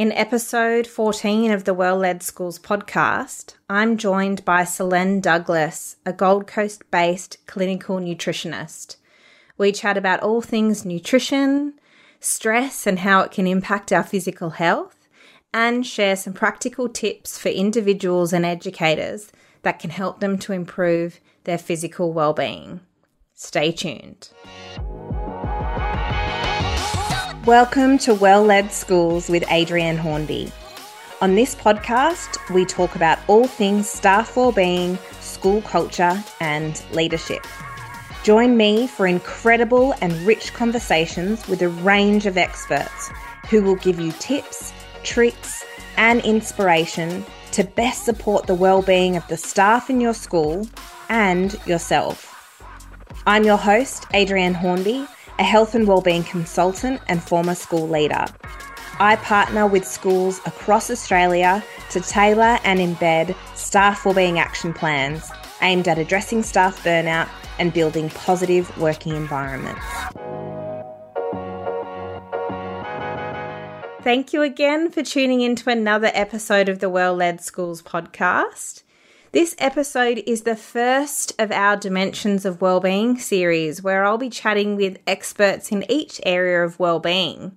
In episode 14 of the Well Led Schools podcast, I'm joined by Solaine Douglas, a Gold Coast based clinical nutritionist. We chat about all things nutrition, stress, and how it can impact our physical health, and share some practical tips for individuals and educators that can help them to improve their physical well-being. Stay tuned. Welcome to Well Led Schools with Adrienne Hornby. On this podcast, we talk about all things staff well-being, school culture, and leadership. Join me for incredible and rich conversations with a range of experts who will give you tips, tricks, and inspiration to best support the well-being of the staff in your school and yourself. I'm your host, Adrienne Hornby a health and wellbeing consultant and former school leader. I partner with schools across Australia to tailor and embed staff wellbeing action plans aimed at addressing staff burnout and building positive working environments. Thank you again for tuning in to another episode of the Well Led Schools podcast. This episode is the first of our Dimensions of Wellbeing series, where I'll be chatting with experts in each area of well-being.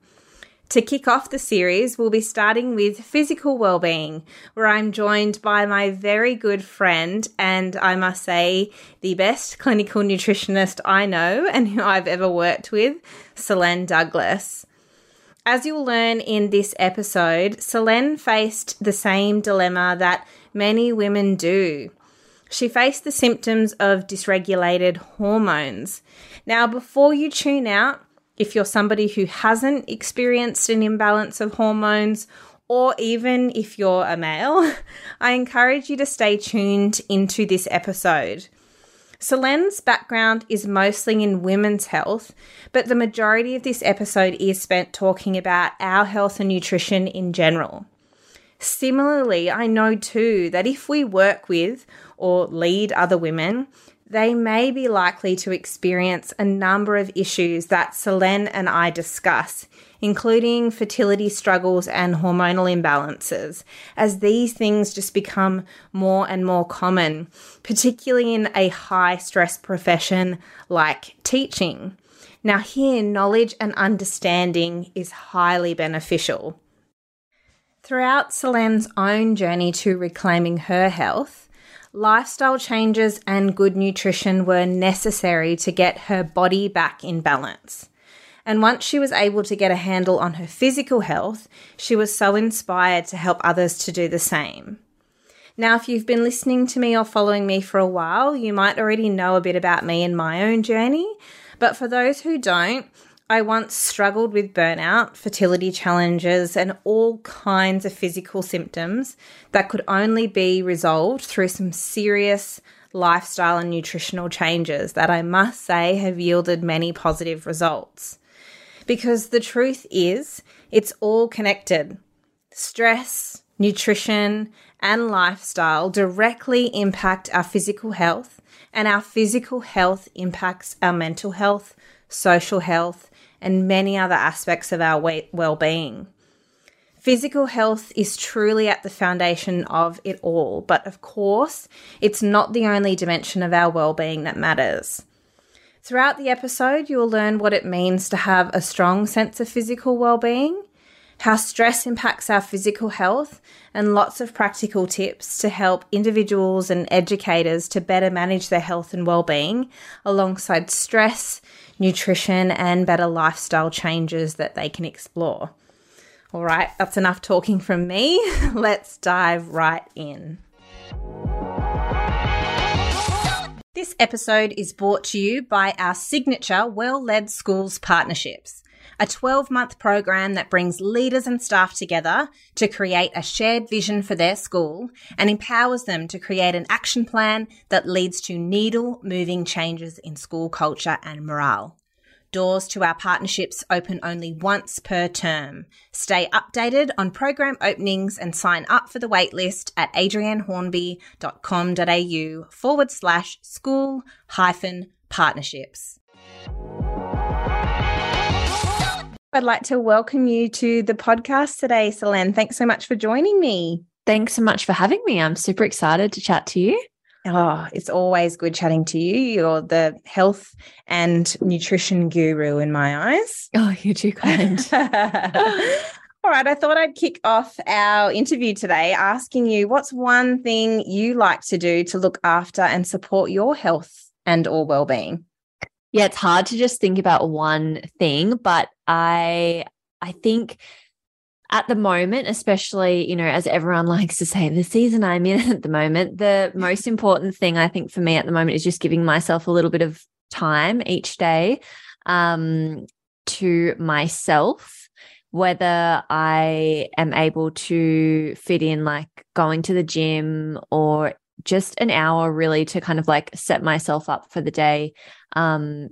To kick off the series, we'll be starting with physical well-being, where I'm joined by my very good friend and I must say the best clinical nutritionist I know and who I've ever worked with, Solaine Douglas. As you'll learn in this episode, Solaine faced the same dilemma that many women do. She faced the symptoms of dysregulated hormones. Now, before you tune out, if you're somebody who hasn't experienced an imbalance of hormones, or even if you're a male, I encourage you to stay tuned into this episode. Solaine's background is mostly in women's health, but the majority of this episode is spent talking about our health and nutrition in general. Similarly, I know too that if we work with or lead other women, they may be likely to experience a number of issues that Solaine and I discuss, including fertility struggles and hormonal imbalances, as these things just become more and more common, particularly in a high stress profession like teaching. Now, here, knowledge and understanding is highly beneficial. Throughout Solaine's own journey to reclaiming her health, lifestyle changes and good nutrition were necessary to get her body back in balance. And once she was able to get a handle on her physical health, she was so inspired to help others to do the same. Now, if you've been listening to me or following me for a while, you might already know a bit about me and my own journey. But for those who don't, I once struggled with burnout, fertility challenges, and all kinds of physical symptoms that could only be resolved through some serious lifestyle and nutritional changes that I must say have yielded many positive results. Because the truth is, it's all connected. Stress, nutrition, and lifestyle directly impact our physical health, and our physical health impacts our mental health, social health, and many other aspects of our well being. Physical health is truly at the foundation of it all, but of course, it's not the only dimension of our well being that matters. Throughout the episode, you will learn what it means to have a strong sense of physical well being, how stress impacts our physical health, and lots of practical tips to help individuals and educators to better manage their health and well being alongside stress, nutrition, and better lifestyle changes that they can explore. All right, that's enough talking from me. Let's dive right in. This episode is brought to you by our signature Well Led Schools partnerships, a 12 month program that brings leaders and staff together to create a shared vision for their school and empowers them to create an action plan that leads to needle moving changes in school culture and morale. Doors to our partnerships open only once per term. Stay updated on program openings and sign up for the waitlist at adriennehornby.com.au forward slash school hyphen partnerships. I'd like to welcome you to the podcast today, Solaine. Thanks so much for joining me. Thanks so much for having me. I'm super excited to chat to you. Oh, it's always good chatting to you. You're the health and nutrition guru in my eyes. Oh, you're too kind. All right, I thought I'd kick off our interview today asking you what's one thing you like to do to look after and support your health and or well-being? Yeah, it's hard to just think about one thing, but I I think at the moment, especially, you know, as everyone likes to say, the season I'm in at the moment, the most important thing I think for me at the moment is just giving myself a little bit of time each day um, to myself whether I am able to fit in like going to the gym or just an hour really to kind of like set myself up for the day um,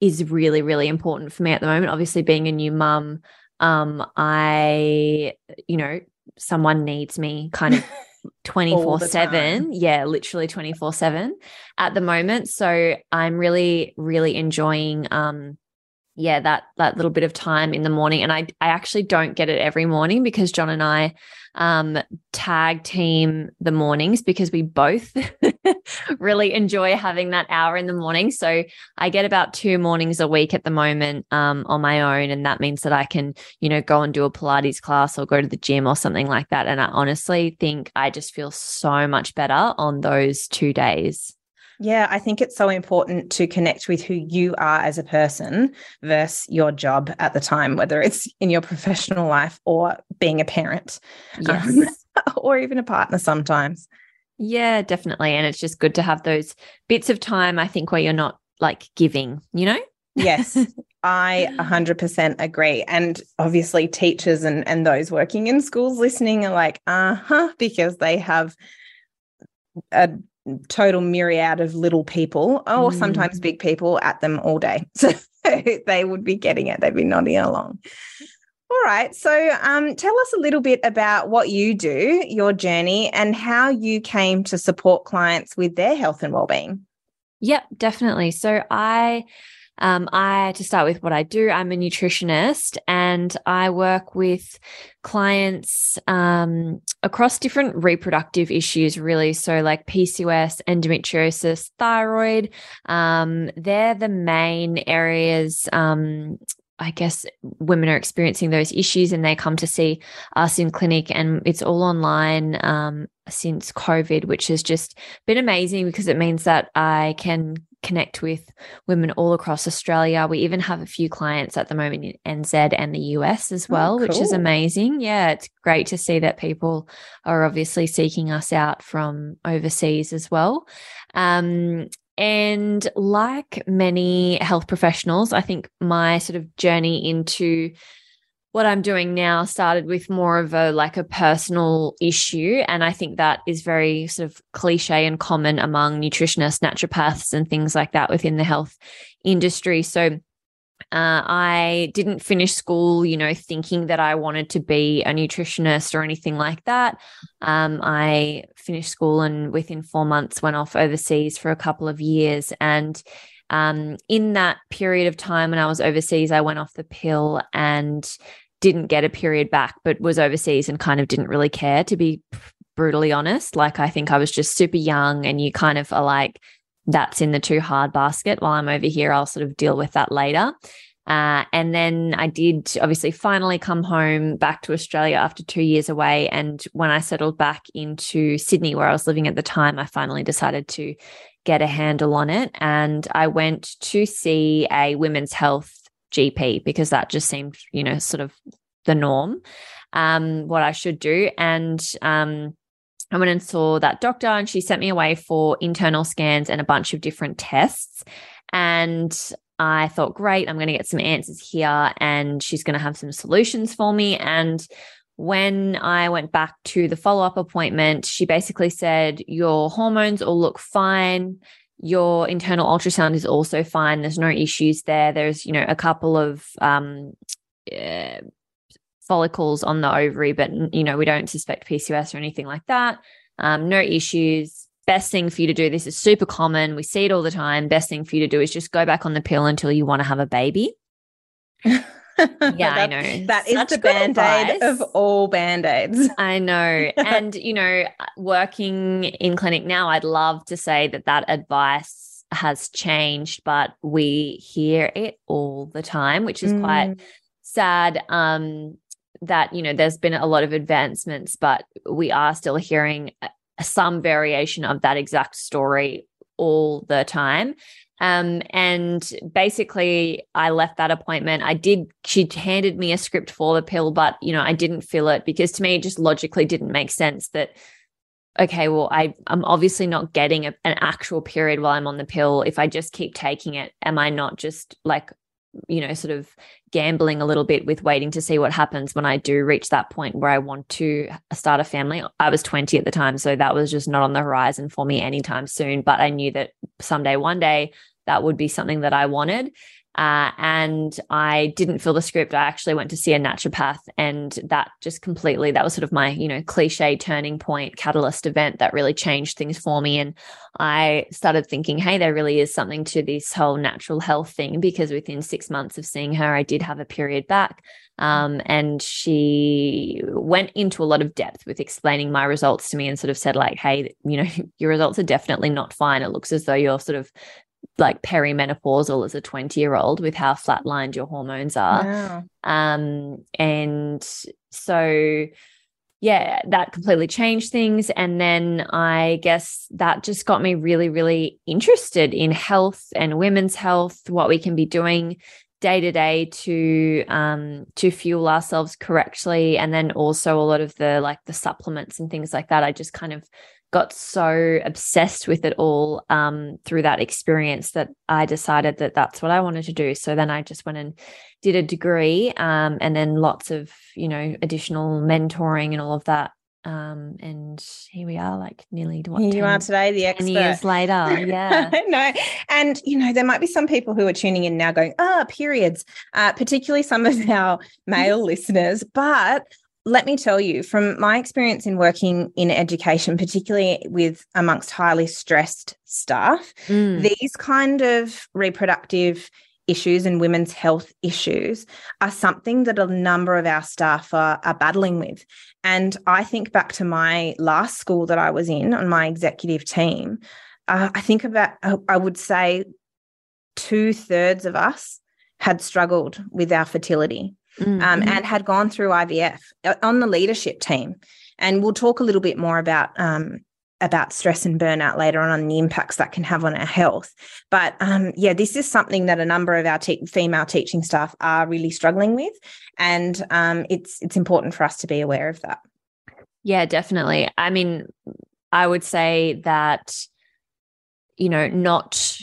is really, really important for me at the moment. Obviously, being a new mum, um, I, you know, someone needs me kind of 24 7. Yeah, literally 24 7 at the moment. So I'm really, really enjoying um, yeah that that little bit of time in the morning and i i actually don't get it every morning because john and i um tag team the mornings because we both really enjoy having that hour in the morning. So i get about two mornings a week at the moment um on my own. And that means that i can you know go and do a pilates class or go to the gym or something like that. And i honestly think i just feel so much better on those two days yeah, I think it's so important to connect with who you are as a person versus your job at the time, whether it's in your professional life or being a parent yes. um, or even a partner sometimes. Yeah, definitely. And it's just good to have those bits of time, I think, where you're not like giving, you know? yes, I 100% agree. And obviously, teachers and, and those working in schools listening are like, uh huh, because they have a total myriad of little people or mm. sometimes big people at them all day. So they would be getting it. They'd be nodding along. All right. So um, tell us a little bit about what you do, your journey, and how you came to support clients with their health and well-being. Yep, definitely. So I um, I, to start with what I do, I'm a nutritionist and I work with clients um, across different reproductive issues, really. So, like PCOS, endometriosis, thyroid, um, they're the main areas um, I guess women are experiencing those issues and they come to see us in clinic and it's all online um, since COVID, which has just been amazing because it means that I can connect with women all across Australia. We even have a few clients at the moment in NZ and the US as oh, well, oh, cool. which is amazing. Yeah, it's great to see that people are obviously seeking us out from overseas as well. Um, and like many health professionals, I think my sort of journey into what I'm doing now started with more of a like a personal issue. And I think that is very sort of cliche and common among nutritionists, naturopaths, and things like that within the health industry. So uh, I didn't finish school, you know, thinking that I wanted to be a nutritionist or anything like that. Um, I finished school and within four months went off overseas for a couple of years. And um, in that period of time when I was overseas, I went off the pill and didn't get a period back, but was overseas and kind of didn't really care, to be brutally honest. Like, I think I was just super young, and you kind of are like, that's in the too hard basket. While I'm over here, I'll sort of deal with that later. Uh, and then I did obviously finally come home back to Australia after two years away. And when I settled back into Sydney, where I was living at the time, I finally decided to get a handle on it. And I went to see a women's health GP because that just seemed, you know, sort of the norm, um, what I should do. And um, I went and saw that doctor, and she sent me away for internal scans and a bunch of different tests. And I thought, great, I'm going to get some answers here, and she's going to have some solutions for me. And when I went back to the follow up appointment, she basically said, Your hormones all look fine. Your internal ultrasound is also fine. There's no issues there. There's, you know, a couple of um, uh, follicles on the ovary, but you know, we don't suspect PCOS or anything like that. Um, no issues. Best thing for you to do, this is super common. We see it all the time. Best thing for you to do is just go back on the pill until you want to have a baby. Yeah, I know. That is the band aid of all band aids. I know. and, you know, working in clinic now, I'd love to say that that advice has changed, but we hear it all the time, which is mm. quite sad. Um, that, you know, there's been a lot of advancements, but we are still hearing some variation of that exact story all the time. Um, and basically, I left that appointment. I did, she handed me a script for the pill, but, you know, I didn't fill it because to me, it just logically didn't make sense that, okay, well, I, I'm obviously not getting a, an actual period while I'm on the pill. If I just keep taking it, am I not just like you know, sort of gambling a little bit with waiting to see what happens when I do reach that point where I want to start a family. I was 20 at the time, so that was just not on the horizon for me anytime soon. But I knew that someday, one day, that would be something that I wanted. Uh, and I didn't fill the script. I actually went to see a naturopath, and that just completely that was sort of my you know cliche turning point, catalyst event that really changed things for me. And I started thinking, hey, there really is something to this whole natural health thing because within six months of seeing her, I did have a period back. Um, and she went into a lot of depth with explaining my results to me and sort of said, like, hey, you know, your results are definitely not fine. It looks as though you're sort of like perimenopausal as a 20 year old with how flatlined your hormones are. Wow. Um, and so, yeah, that completely changed things. And then I guess that just got me really, really interested in health and women's health, what we can be doing day to day to um to fuel ourselves correctly and then also a lot of the like the supplements and things like that i just kind of got so obsessed with it all um, through that experience that I decided that that's what I wanted to do. So then I just went and did a degree um, and then lots of, you know, additional mentoring and all of that. Um, and here we are, like nearly what, here 10, you are today, the expert. years later. Yeah. no. And, you know, there might be some people who are tuning in now going, ah, oh, periods, uh, particularly some of our male listeners. But let me tell you from my experience in working in education, particularly with amongst highly stressed staff, mm. these kind of reproductive issues and women's health issues are something that a number of our staff are, are battling with. And I think back to my last school that I was in on my executive team. Uh, I think about, I would say, two thirds of us had struggled with our fertility mm-hmm. um, and had gone through IVF uh, on the leadership team. And we'll talk a little bit more about um, about stress and burnout later on and the impacts that can have on our health. But um, yeah, this is something that a number of our te- female teaching staff are really struggling with, and um, it's it's important for us to be aware of that. Yeah, definitely. I mean, I would say that you know, not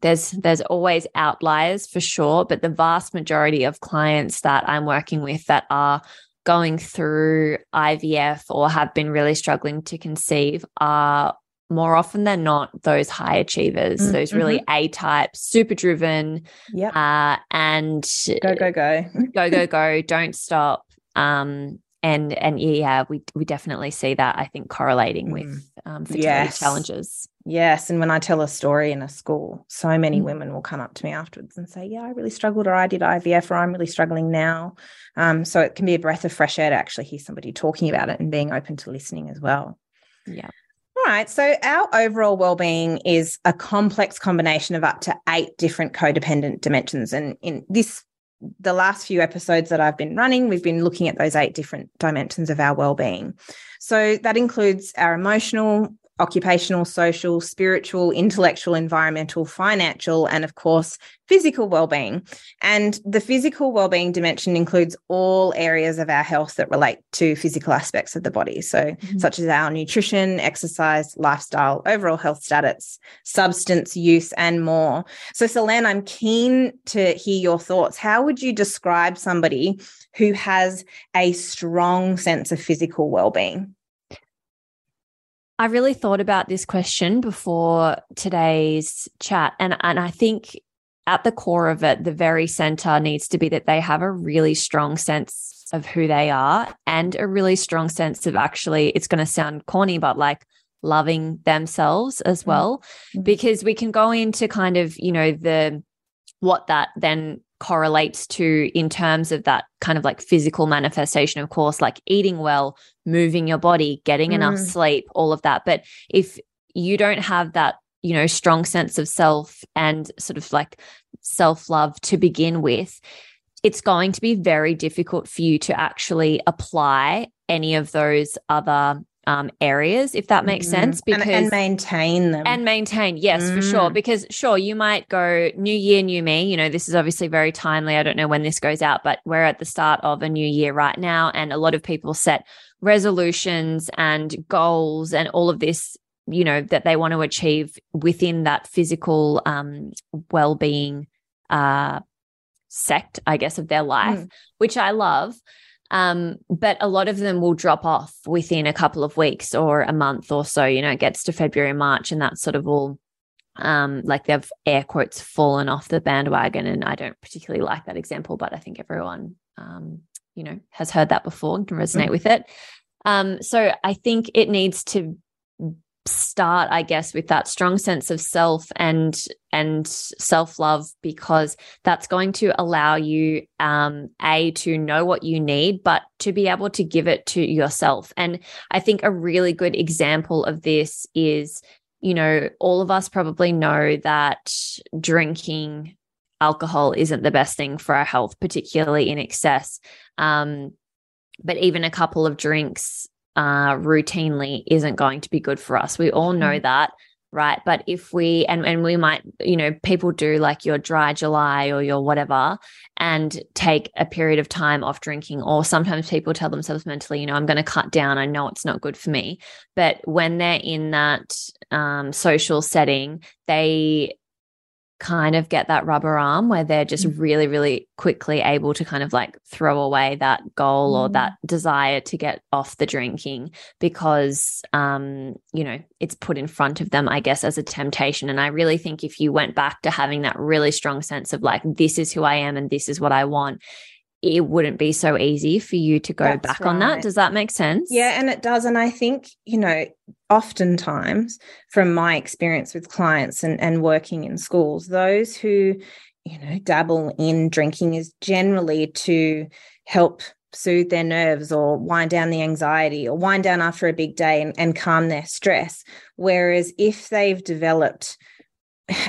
there's there's always outliers for sure but the vast majority of clients that i'm working with that are going through ivf or have been really struggling to conceive are more often than not those high achievers mm-hmm. those really mm-hmm. a type super driven yeah uh, and go go go go go go don't stop um and and yeah we we definitely see that i think correlating mm. with um fertility yes. challenges Yes. And when I tell a story in a school, so many mm. women will come up to me afterwards and say, Yeah, I really struggled, or I did IVF, or I'm really struggling now. Um, so it can be a breath of fresh air to actually hear somebody talking about it and being open to listening as well. Yeah. All right. So our overall well-being is a complex combination of up to eight different codependent dimensions. And in this the last few episodes that I've been running, we've been looking at those eight different dimensions of our well-being. So that includes our emotional, occupational, social, spiritual, intellectual, environmental, financial, and of course, physical well-being. And the physical well-being dimension includes all areas of our health that relate to physical aspects of the body. So mm-hmm. such as our nutrition, exercise, lifestyle, overall health status, substance use, and more. So Solaine, I'm keen to hear your thoughts. How would you describe somebody who has a strong sense of physical well-being? I really thought about this question before today's chat. And, and I think at the core of it, the very center needs to be that they have a really strong sense of who they are and a really strong sense of actually, it's going to sound corny, but like loving themselves as mm-hmm. well. Mm-hmm. Because we can go into kind of, you know, the what that then correlates to in terms of that kind of like physical manifestation of course like eating well moving your body getting mm. enough sleep all of that but if you don't have that you know strong sense of self and sort of like self love to begin with it's going to be very difficult for you to actually apply any of those other um, areas, if that makes mm. sense. Because and, and, maintain them and maintain, yes, mm. for sure. Mm. Because sure, you might go new year, new me. You know, this is obviously very timely. I don't know when this goes out, but we're at the start of a new year right now, and a lot of people set resolutions and goals and all of this. You know that they want to achieve within that physical um, well-being uh, sect, I guess, of their life, mm. which I love. Um, but a lot of them will drop off within a couple of weeks or a month or so. You know, it gets to February, March, and that's sort of all um, like they've air quotes fallen off the bandwagon. And I don't particularly like that example, but I think everyone, um, you know, has heard that before and can resonate mm. with it. Um, so I think it needs to start i guess with that strong sense of self and and self-love because that's going to allow you um a to know what you need but to be able to give it to yourself. And i think a really good example of this is you know all of us probably know that drinking alcohol isn't the best thing for our health particularly in excess. Um but even a couple of drinks uh, routinely isn't going to be good for us. We all know mm. that, right? But if we and and we might, you know, people do like your dry July or your whatever, and take a period of time off drinking. Or sometimes people tell themselves mentally, you know, I'm going to cut down. I know it's not good for me. But when they're in that um, social setting, they kind of get that rubber arm where they're just mm. really, really quickly able to kind of like throw away that goal or that mm. desire to get off the drinking because, um, you know, it's put in front of them, I guess, as a temptation. And I really think if you went back to having that really strong sense of like, this is who I am and this is what I want, it wouldn't be so easy for you to go That's back right. on that. Does that make sense? Yeah, and it does. And I think, you know, oftentimes from my experience with clients and, and working in schools, those who, you know, dabble in drinking is generally to help soothe their nerves or wind down the anxiety or wind down after a big day and, and calm their stress. Whereas if they've developed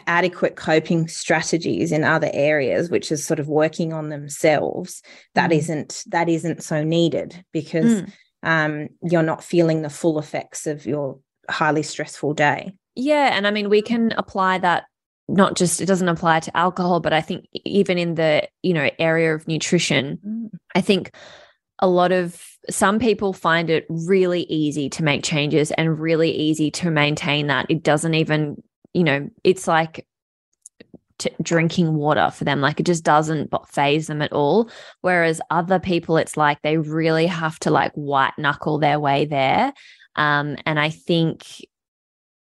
adequate coping strategies in other areas which is sort of working on themselves that mm. not that isn't so needed because mm. um, you're not feeling the full effects of your highly stressful day yeah and i mean we can apply that not just it doesn't apply to alcohol but i think even in the you know area of nutrition mm. i think a lot of some people find it really easy to make changes and really easy to maintain that it doesn't even you know, it's like t- drinking water for them. Like it just doesn't phase them at all. Whereas other people, it's like they really have to like white knuckle their way there. Um, and I think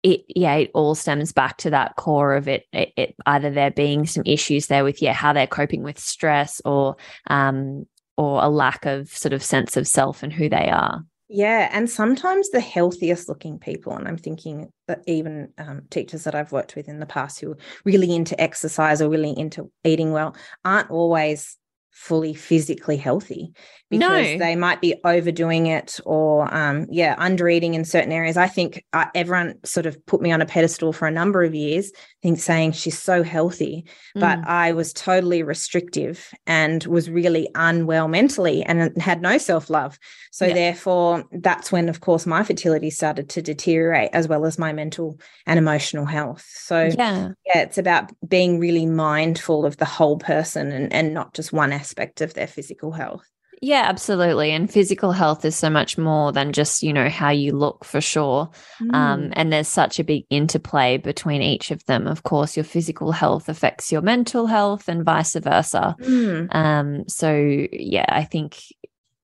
it yeah it all stems back to that core of it, it, it either there being some issues there with yeah how they're coping with stress or um or a lack of sort of sense of self and who they are yeah, and sometimes the healthiest looking people, and I'm thinking that even um, teachers that I've worked with in the past who are really into exercise or really into eating well aren't always fully physically healthy because no. they might be overdoing it or um, yeah under eating in certain areas i think uh, everyone sort of put me on a pedestal for a number of years think saying she's so healthy mm. but i was totally restrictive and was really unwell mentally and had no self-love so yeah. therefore that's when of course my fertility started to deteriorate as well as my mental and emotional health so yeah, yeah it's about being really mindful of the whole person and, and not just one aspect of their physical health yeah, absolutely. And physical health is so much more than just, you know, how you look for sure. Um, mm. Um, and there's such a big interplay between each of them. Of course, your physical health affects your mental health and vice versa. Mm. Um, so yeah, I think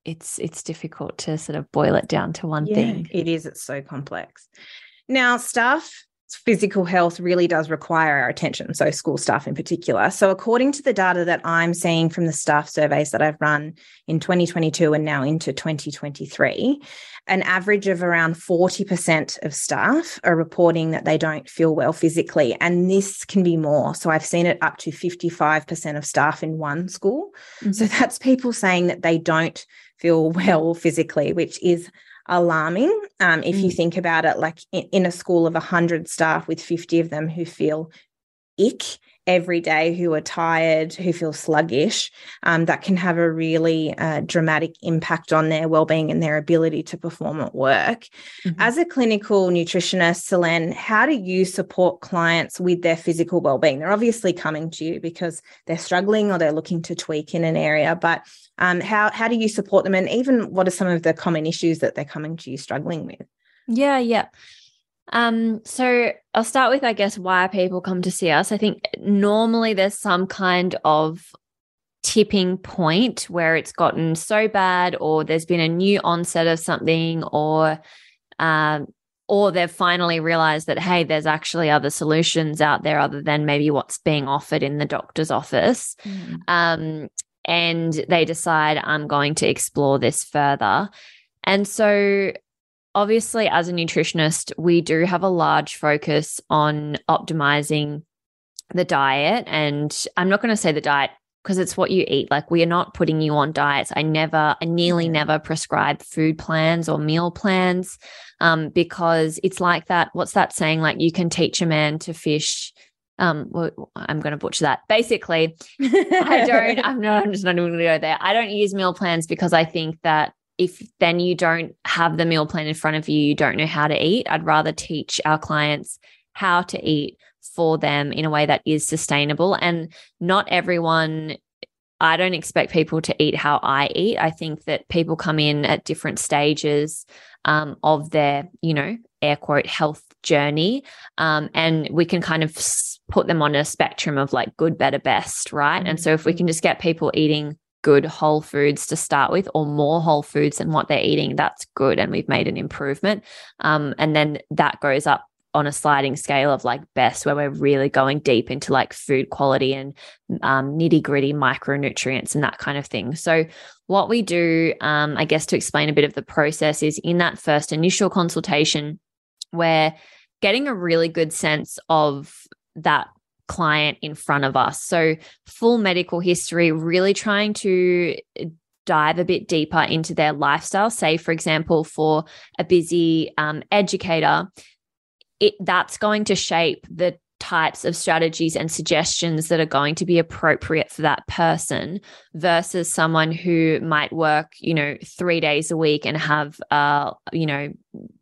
it's it's difficult to sort of boil it down to one yeah, thing. It is, it's so complex. Now, Steph, physical health really does require our attention, so school staff in particular. So, according to the data that I'm seeing from the staff surveys that I've run in 2022 and now into 2023, an average of around 40% of staff are reporting that they don't feel well physically. And this can be more. So, I've seen it up to 55% of staff in one school. Mm-hmm. So, that's people saying that they don't feel well physically, which is alarming. Um, if mm. you think about it, like in, in a school of 100 staff with 50 of them who feel ick every day who are tired, who feel sluggish, um, that can have a really uh, dramatic impact on their well-being and their ability to perform at work. Mm-hmm. As a clinical nutritionist, Solaine, how do you support clients with their physical well-being? They're obviously coming to you because they're struggling or they're looking to tweak in an area, but um, how how do you support them, and even what are some of the common issues that they're coming to you struggling with? Yeah, yeah. Um, so I'll start with, I guess, why people come to see us. I think normally there's some kind of tipping point where it's gotten so bad, or there's been a new onset of something, or um, or they've finally realized that hey, there's actually other solutions out there other than maybe what's being offered in the doctor's office. Mm. Um, and they decide I'm going to explore this further. And so obviously, as a nutritionist, we do have a large focus on optimizing the diet. And I'm not going to say the diet because it's what you eat. Like, we are not putting you on diets. I never, I nearly never prescribe food plans or meal plans um, because it's like that. What's that saying? Like, you can teach a man to fish um well, i'm going to butcher that basically i don't i'm not i'm just not even going to go there i don't use meal plans because i think that if then you don't have the meal plan in front of you, you don't know how to eat. I'd rather teach our clients how to eat for them in a way that is sustainable. And not everyone, I don't expect people to eat how I eat. I think that people come in at different stages um, of their, you know, air quote health journey. Um, and we can kind of put them on a spectrum of like good, better, best, right? Mm-hmm. And so if we can just get people eating good whole foods to start with or more whole foods than what they're eating, that's good. And we've made an improvement. Um, and then that goes up on a sliding scale of like best, where we're really going deep into like food quality and um, nitty gritty micronutrients and that kind of thing. So, what we do, um, I guess, to explain a bit of the process is in that first initial consultation, we're getting a really good sense of that client in front of us. So, full medical history, really trying to dive a bit deeper into their lifestyle. Say, for example, for a busy um, educator, it that's going to shape the types of strategies and suggestions that are going to be appropriate for that person versus someone who might work you know 3 days a week and have uh you know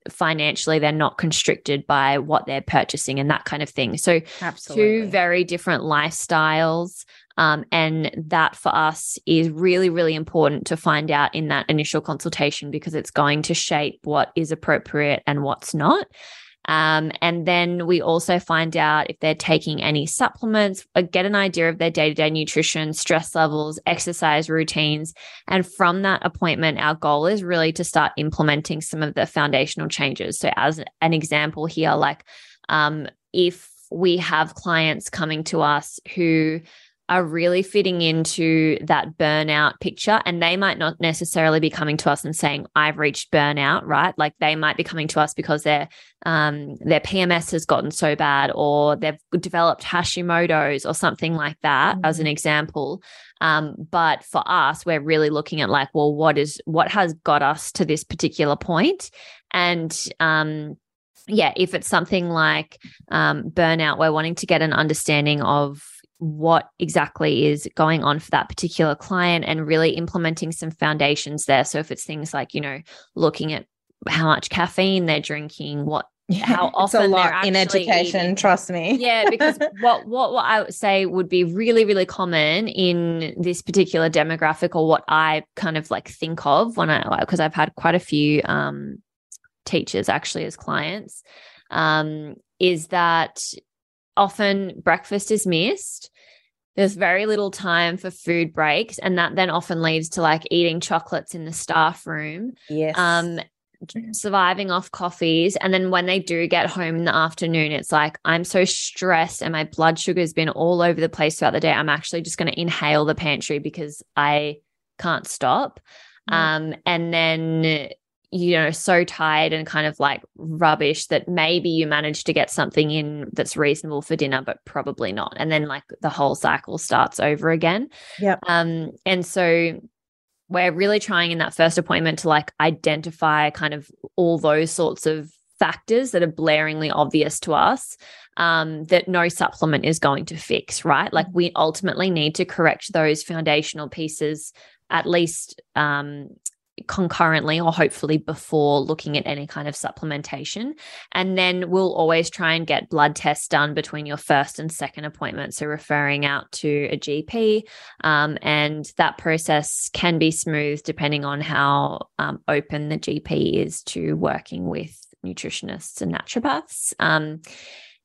financially they're not constricted by what they're purchasing and that kind of thing so Absolutely. two very different lifestyles um, and that for us is really, really important to find out in that initial consultation because it's going to shape what is appropriate and what's not. Um, and then we also find out if they're taking any supplements, uh, get an idea of their day to day nutrition, stress levels, exercise routines. And from that appointment, our goal is really to start implementing some of the foundational changes. So, as an example here, like um, if we have clients coming to us who are really fitting into that burnout picture. And they might not necessarily be coming to us and saying, I've reached burnout, right? Like they might be coming to us because their um, their PMS has gotten so bad or they've developed Hashimoto's or something like that, mm-hmm. as an mm-hmm. example. Um, but for us, we're really looking at like, well, what is what has got us to this particular point? And um yeah, if it's something like um, burnout, we're wanting to get an understanding of what exactly is going on for that particular client and really implementing some foundations there. So if it's things like, you know, looking at how much caffeine they're drinking, what how often it's a lot in education eating. trust me yeah because what, what what i would say would be really really common in this particular demographic or what i kind of like think of when i because i've had quite a few um teachers actually as clients um is that often breakfast is missed there's very little time for food breaks and that then often leads to like eating chocolates in the staff room yes um surviving off coffees. And then when they do get home in the afternoon, it's like, I'm so stressed and my blood sugar has been all over the place throughout the day. I'm actually just going to inhale the pantry because I can't stop. Mm. Um, and then you know so tired and kind of like rubbish that maybe you manage to get something in that's reasonable for dinner but probably not. And then like the whole cycle starts over again. Yeah um and so we're really trying in that first appointment to like identify kind of all those sorts of factors that are blaringly obvious to us um, that no supplement is going to fix, right? Like we ultimately need to correct those foundational pieces at least um, concurrently or hopefully before looking at any kind of supplementation. And then we'll always try and get blood tests done between your first and second appointment. So referring out to a GP. Um, and that process can be smooth depending on how um, open the GP is to working with nutritionists and naturopaths. Um,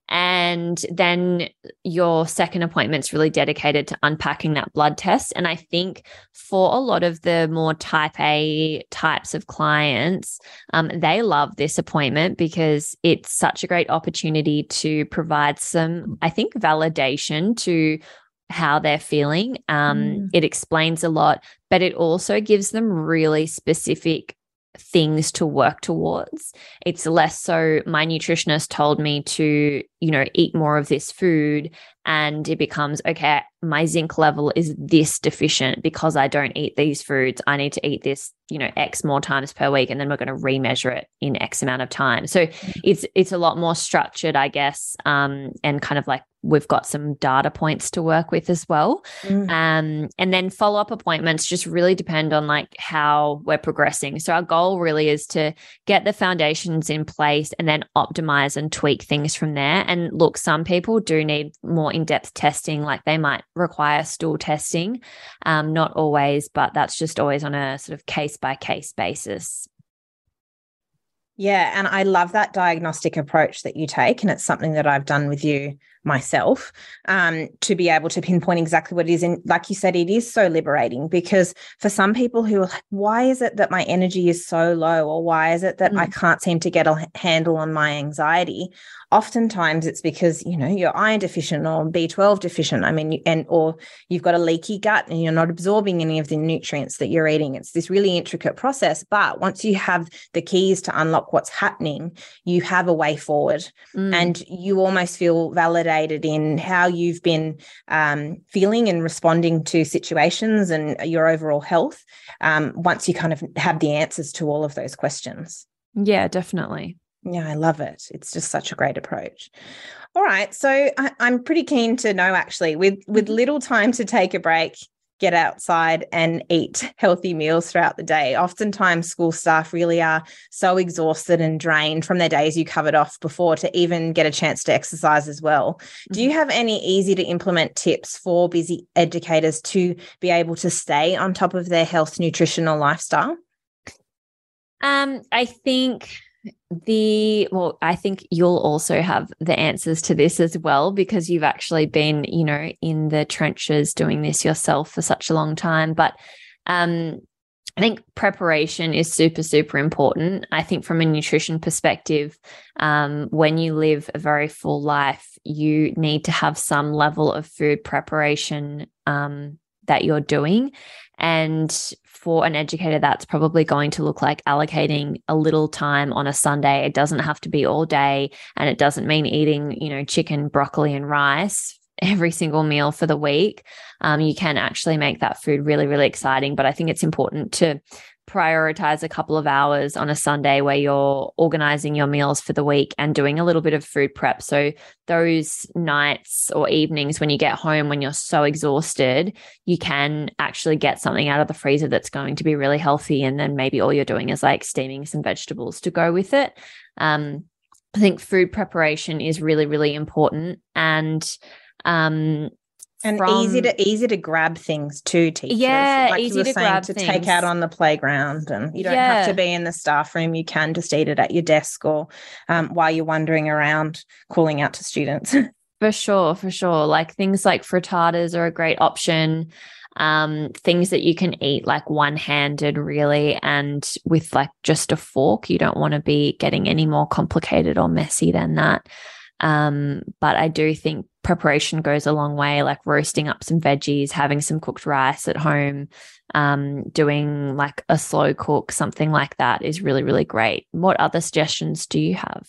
and then your second appointment's really dedicated to unpacking that blood test. And I think for a lot of the more type A types of clients, um, they love this appointment because it's such a great opportunity to provide some, I think, validation to how they're feeling. Um, mm. It explains a lot, but it also gives them really specific things to work towards. It's less so my nutritionist told me to, you know, eat more of this food and it becomes okay, my zinc level is this deficient because I don't eat these foods. I need to eat this, you know, X more times per week and then we're going to remeasure it in X amount of time. So mm. it's it's a lot more structured, I guess, um, and kind of like we've got some data points to work with as well. Mm. Um, and then follow up appointments just really depend on like how we're progressing. So our goal really is to get the foundations in place and then optimize and tweak things from there. And look, some people do need more in depth testing, like they might require stool testing. Um, not always, but that's just always on a sort of case by case basis. Yeah, and I love that diagnostic approach that you take. And it's something that I've done with you myself um, to be able to pinpoint exactly what it is. And like you said, it is so liberating because for some people who are like, why is it that my energy is so low? Or why is it that mm. I can't seem to get a handle on my anxiety? oftentimes it's because you know you're iron deficient or b12 deficient i mean and or you've got a leaky gut and you're not absorbing any of the nutrients that you're eating it's this really intricate process but once you have the keys to unlock what's happening you have a way forward mm. and you almost feel validated in how you've been um, feeling and responding to situations and your overall health um, once you kind of have the answers to all of those questions yeah definitely yeah, I love it. It's just such a great approach. All right, so I, am pretty keen to know actually, with with mm-hmm. little time to take a break, get outside and eat healthy meals throughout the day. Oftentimes, school staff really are so exhausted and drained from their days you covered off before to even get a chance to exercise as well. Mm-hmm. Do you have any easy to implement tips for busy educators to be able to stay on top of their health, nutritional lifestyle? Um, I think the well i think you'll also have the answers to this as well because you've actually been you know in the trenches doing this yourself for such a long time but um I think preparation is super, super important. I think from a nutrition perspective, um, when you live a very full life, you need to have some level of food preparation um, that you're doing. And for an educator, that's probably going to look like allocating a little time on a Sunday. It doesn't have to be all day, and it doesn't mean eating, you know, chicken, broccoli, and rice every single meal for the week. Um, you can actually make that food really, really exciting. But I think it's important to prioritize a couple of hours on a Sunday where you're organizing your meals for the week and doing a little bit of food prep. So, those nights or evenings when you get home, when you're so exhausted, you can actually get something out of the freezer that's going to be really healthy. And then maybe all you're doing is like steaming some vegetables to go with it. Um, I think food preparation is really, really important. And um, and from, easy to easy to grab things too teachers yeah like easy to grab to things. take out on the playground and you don't yeah. have to be in the staff room you can just eat it at your desk or um, while you're wandering around calling out to students for sure for sure like things like frittatas are a great option um, things that you can eat like one handed, really, and with like just a fork. You don't want to be getting any more complicated or messy than that. Um, but I do think preparation goes a long way, like roasting up some veggies, having some cooked rice at home, um, doing like a slow cook, something like that is really, really great. What other suggestions do you have?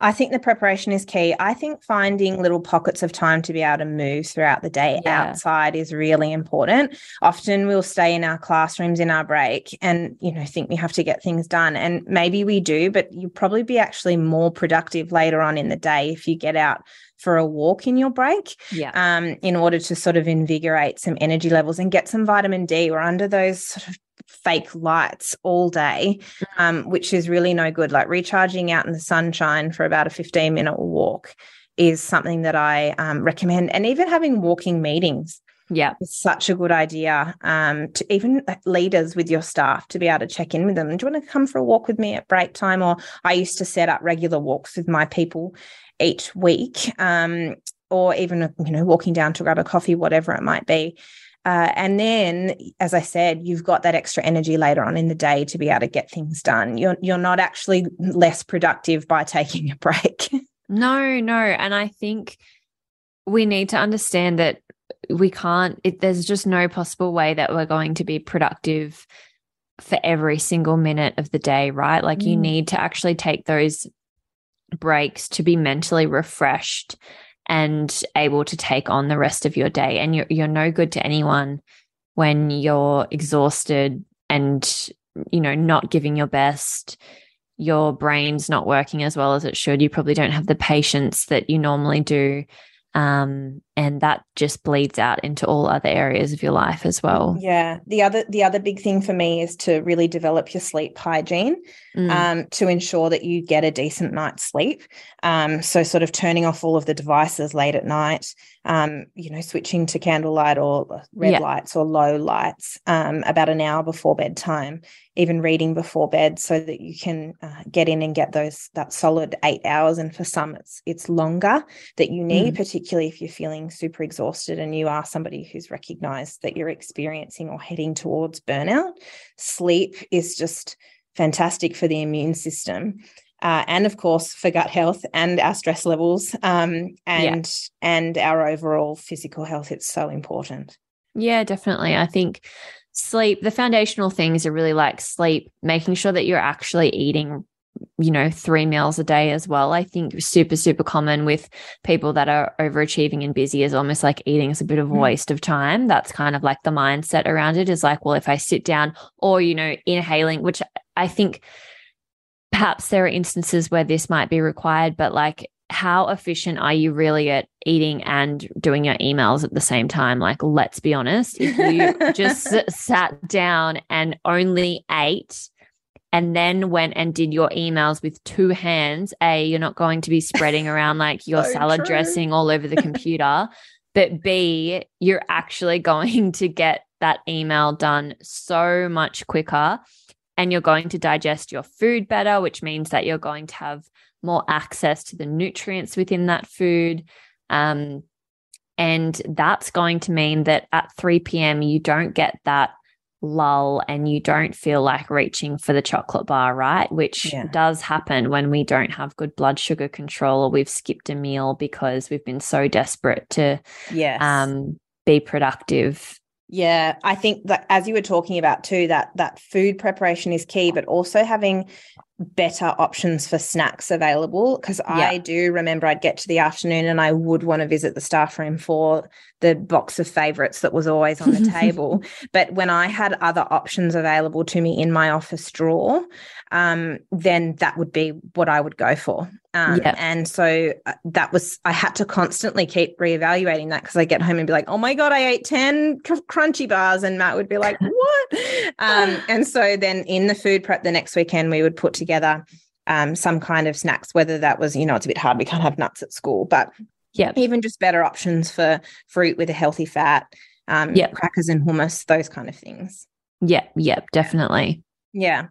I think the preparation is key. I think finding little pockets of time to be able to move throughout the day yeah. outside is really important. Often we'll stay in our classrooms in our break and, you know, think we have to get things done. And maybe we do, but you'll probably be actually more productive later on in the day if you get out for a walk in your break yeah. um, in order to sort of invigorate some energy levels and get some vitamin D. We're under those sort of fake lights all day, mm. um, which is really no good. Like recharging out in the sunshine for about a 15 minute walk is something that I um, recommend. And even having walking meetings. Yeah. It's such a good idea. Um, to even leaders with your staff to be able to check in with them. Do you want to come for a walk with me at break time? Or I used to set up regular walks with my people each week. Um, or even you know walking down to grab a coffee whatever it might be uh, and then, as I said, you've got that extra energy later on in the day to be able to get things done. You're you're not actually less productive by taking a break. no, no, and I think we need to understand that we can't. It, there's just no possible way that we're going to be productive for every single minute of the day, right? Like mm. you need to actually take those breaks to be mentally refreshed and able to take on the rest of your day. And you're, you're no good to anyone when you're exhausted and, you know, not giving your best. Your brain's not working as well as it should. You probably don't have the patience that you normally do. Um, and that just bleeds out into all other areas of your life as well. Yeah. The other the other big thing for me is to really develop your sleep hygiene mm. um, to ensure that you get a decent night's sleep. Um, so sort of turning off all of the devices late at night, um, you know, switching to candlelight or red yeah. lights or low lights um, about an hour before bedtime, even reading before bed so that you can uh, get in and get those that solid eight hours. And for some, it's it's longer that you need, mm. particularly if you're feeling super exhausted and you are somebody who's recognized that you're experiencing or heading towards burnout. Sleep is just fantastic for the immune system uh, and of course for gut health and our stress levels um, and yeah. and our overall physical health it's so important yeah definitely i think sleep the foundational things are really like sleep making sure that you're actually eating you know three meals a day as well i think super super common with people that are overachieving and busy is almost like eating is a bit of a mm. waste of time that's kind of like the mindset around it is like well if i sit down or you know inhaling which i think perhaps there are instances where this might be required, but like, how efficient are you really at eating and doing your emails at the same time? Like, let's be honest, if you just sat down and only ate and then went and did your emails with two hands, A, you're not going to be spreading around like your so salad true. dressing all over the computer. but B, you're actually going to get that email done so much quicker and you're going to digest your food better, which means that you're going to have more access to the nutrients within that food. Um, and that's going to mean that at 3 p.m., you don't get that lull and you don't feel like reaching for the chocolate bar, right? Which yeah. does happen when we don't have good blood sugar control or we've skipped a meal because we've been so desperate to yes. um, be productive yeah, I think that as you were talking about too, that that food preparation is key, but also having better options for snacks available because yeah. I do remember I'd get to the afternoon and I would want to visit the staff room for the box of favorites that was always on the table. But when I had other options available to me in my office drawer, um, then that would be what I would go for. Um, yeah. And so uh, that was, I had to constantly keep reevaluating that because I get home and be like, oh my God, I ate 10 cr- crunchy bars. And Matt would be like, what? um, and so then in the food prep the next weekend, we would put together um, some kind of snacks, whether that was, you know, it's a bit hard. We can't have nuts at school, but yeah, even just better options for fruit with a healthy fat, um, yeah, crackers and hummus, those kind of things. Yeah, yeah, definitely. Yeah.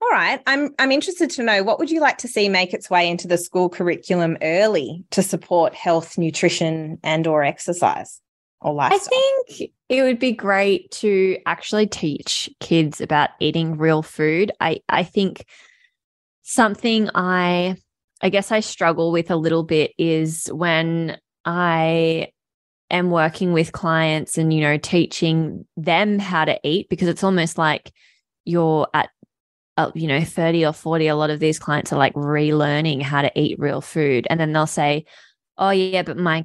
All right. I'm I'm interested to know what would you like to see make its way into the school curriculum early to support health, nutrition, and or exercise or lifestyle? I think it would be great to actually teach kids about eating real food. I I think something I I guess I struggle with a little bit is when I am working with clients and you know teaching them how to eat because it's almost like you're at uh, you know 30 or 40 a lot of these clients are like relearning how to eat real food. And then they'll say oh yeah but my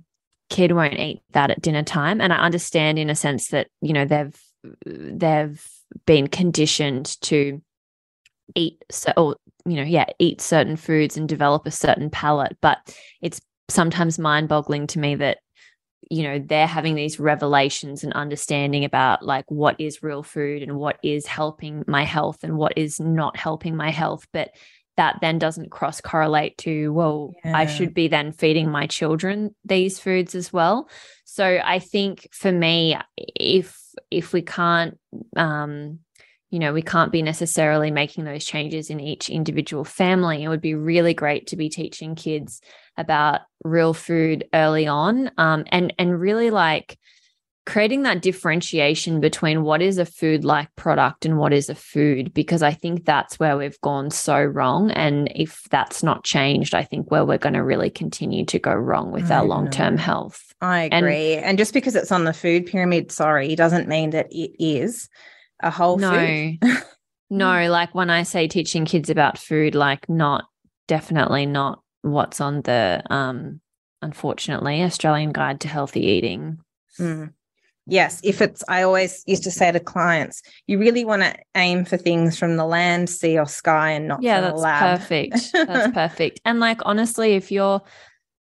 kid won't eat that at dinner time. And i understand in a sense that you know they've they've been conditioned to eat so or you know yeah eat certain foods and develop a certain palate. But it's sometimes mind boggling to me that you know they're having these revelations and understanding about like what is real food and what is helping my health and what is not helping my health but that then doesn't cross correlate to well yeah. i should be then feeding my children these foods as well so i think for me if if we can't um you know we can't be necessarily making those changes in each individual family. It would be really great to be teaching kids about real food early on um and and really like creating that differentiation between what is a food like product and what is a food because i think that's where we've gone so wrong and if that's not changed i think where we're going to really continue to go wrong with I our long-term health. I agree. And, and, just because it's on the food pyramid sorry doesn't mean that it is a whole no food. no like when i say teaching kids about food like not definitely not what's on the um unfortunately australian guide to healthy eating mm yes, if it's, I always used to say to clients, you really want to aim for things from the land, sea, or sky, and not yeah, that's perfect. That's perfect. And like honestly, if you're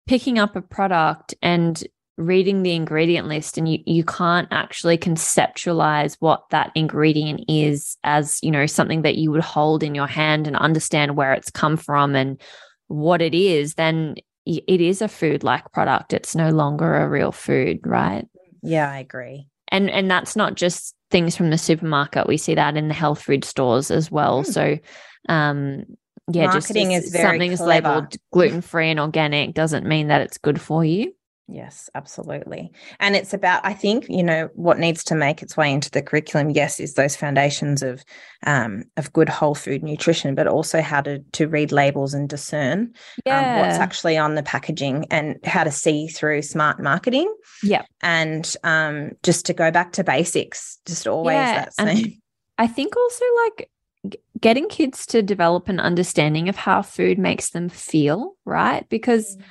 picking up a product and reading the ingredient list and you you can't actually conceptualize what that ingredient is as you know something that you would hold in your hand and understand where it's come from and what it is then it is a food like product it's no longer a real food right yeah, I agree. And and that's not just things from the supermarket. We see that in the health food stores as well. Mm. So um yeah, marketing just is very something is labeled gluten free and organic doesn't mean that it's good for you. Yes, absolutely. And it's about, I think, you know, what needs to make its way into the curriculum, yes, is those foundations of um, of good whole food nutrition, but also how to to read labels and discern yeah. um, what's actually on the packaging and how to see through smart marketing. Yeah. And um, just to go back to basics, just always yeah. that same. I think also like getting kids to develop an understanding of how food makes them feel, right? Because mm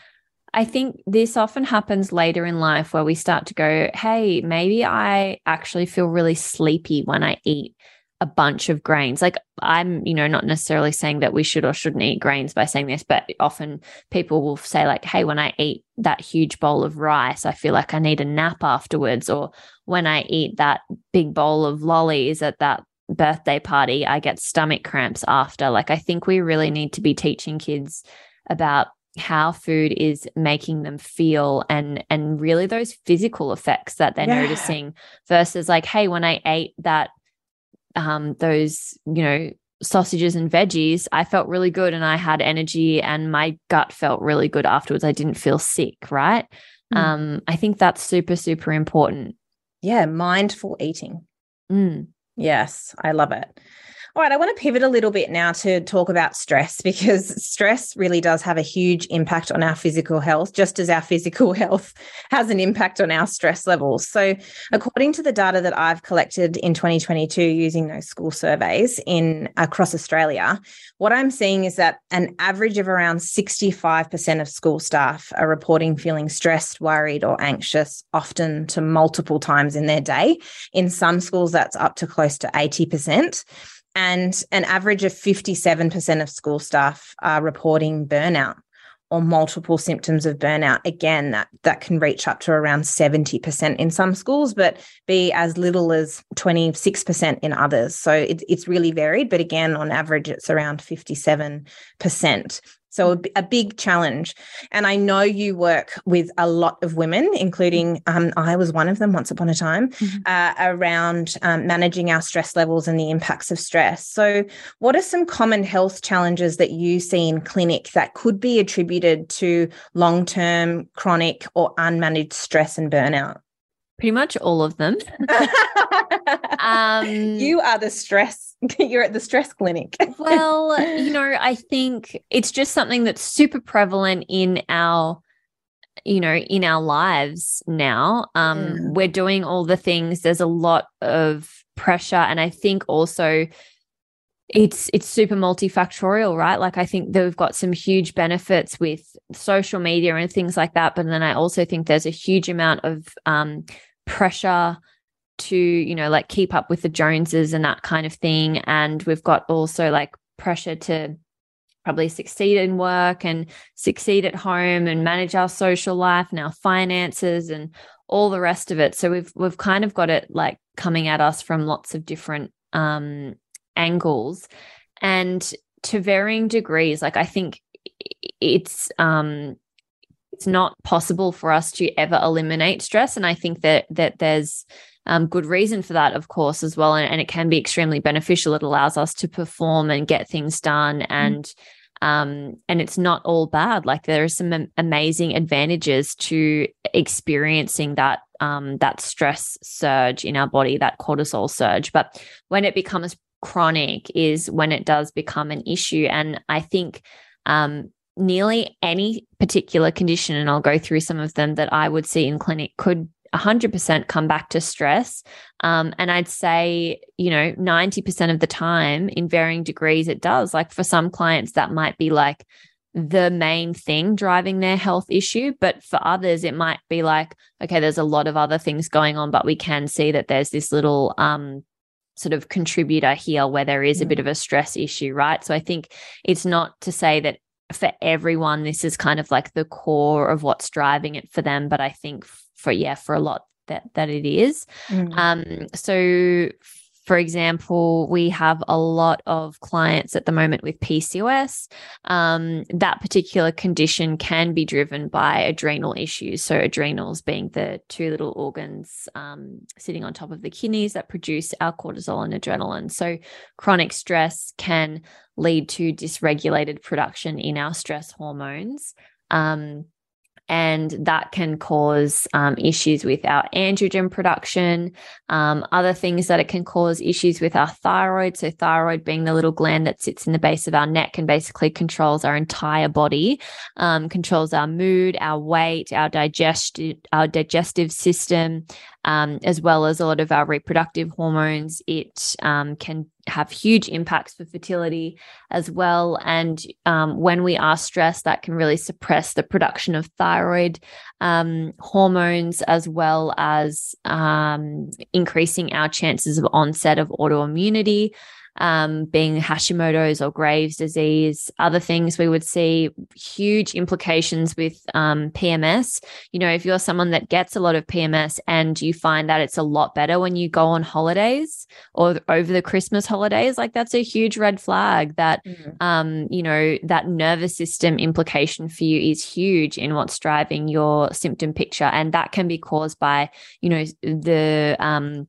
I think this often happens later in life where we start to go, hey, maybe I actually feel really sleepy when I eat a bunch of grains. Like I'm, you know, not necessarily saying that we should or shouldn't eat grains by saying this, but often people will say, like, hey, when I eat that huge bowl of rice, I feel like I need a nap afterwards. Or when I eat that big bowl of lollies at that birthday party, I get stomach cramps after. Like, I think we really need to be teaching kids about how food is making them feel and and really those physical effects that they're yeah. noticing versus like hey when i ate that um those you know sausages and veggies i felt really good and i had energy and my gut felt really good afterwards i didn't feel sick right mm. um i think that's super super important yeah mindful eating mm. yes i love it all right, I want to pivot a little bit now to talk about stress because stress really does have a huge impact on our physical health, just as our physical health has an impact on our stress levels. So, according to the data that I've collected in 2022 using those school surveys in across Australia, what I'm seeing is that an average of around 65% of school staff are reporting feeling stressed, worried, or anxious, often to multiple times in their day. In some schools, that's up to close to 80% and an average of 57% of school staff are reporting burnout or multiple symptoms of burnout. Again that that can reach up to around 70% in some schools but be as little as 26% in others. So it, it's really varied but again on average it's around 57% so a, a, big challenge. And I know you work with a lot of women, including um, I was one of them once upon a time, mm-hmm. uh, around um, managing our stress levels and the impacts of stress. So, what are some common health challenges that you see in clinic that could be attributed to long term, chronic, or unmanaged stress and burnout? Pretty much all of them. um, you are the stress. You're at the stress clinic. well, you know, I think it's just something that's super prevalent in our you know in our lives now um mm. we're doing all the things there's a lot of pressure and i think also it's it's super multifactorial right? Like i think that we've got some huge benefits with social media and things like that but then i also think there's a huge amount of um pressure to you know like keep up with the joneses and that kind of thing. And we've got also like pressure to probably succeed in work and succeed at home and manage our social life and our finances and all the rest of it. So we've we've kind of got it like coming at us from lots of different um angles and to varying degrees like i think it's um it's not possible for us to ever eliminate stress and i think that that there's um, good reason for that of course as well and, and, it can be extremely beneficial it allows us to perform and get things done mm-hmm. and mm. Um, and it's not all bad. Like there are some amazing advantages to experiencing that um, that stress surge in our body, that cortisol surge. But when it becomes chronic, is when it does become an issue. And I think um, nearly any particular condition, and I'll go through some of them that I would see in clinic, could 100% come back to stress. Um, and I'd say, you know, 90% of the time in varying degrees, it does. Like for some clients, that might be like the main thing driving their health issue. But for others, it might be like, okay, there's a lot of other things going on, but we can see that there's this little, um, sort of contributor here where there is a bit mm. of a stress issue, right? So I think it's not to say that for everyone, this is kind of like the core of what's driving it for them. But I think for yeah for a lot that that it is mm. um so for example, we have a lot of clients at the moment with PCOS. Um, that particular condition can be driven by adrenal issues. So, adrenals being the two little organs um, sitting on top of the kidneys that produce our cortisol and adrenaline. So, chronic stress can lead to dysregulated production in our stress hormones. Um, and that can cause um, issues with our androgen production. Um, other things that it can cause issues with our thyroid. So, thyroid being the little gland that sits in the base of our neck and basically controls our entire body, um, controls our mood, our weight, our digestive, our digestive system, um, as well as a lot of our reproductive hormones. It um, can have huge impacts for fertility as well. And um, when we are stressed, that can really suppress the production of thyroid um, hormones, as well as um, increasing our chances of onset of autoimmunity um, being Hashimoto's or Graves' disease, other things we would see huge implications with um, PMS. You know, if you're someone that gets a lot of PMS and you find that it's a lot better when you go on holidays or over the Christmas holidays, like that's a huge red flag that, mm-hmm. um, you know, that nervous system implication for you is huge in what's driving your symptom picture. And that can be caused by, you know, the, um,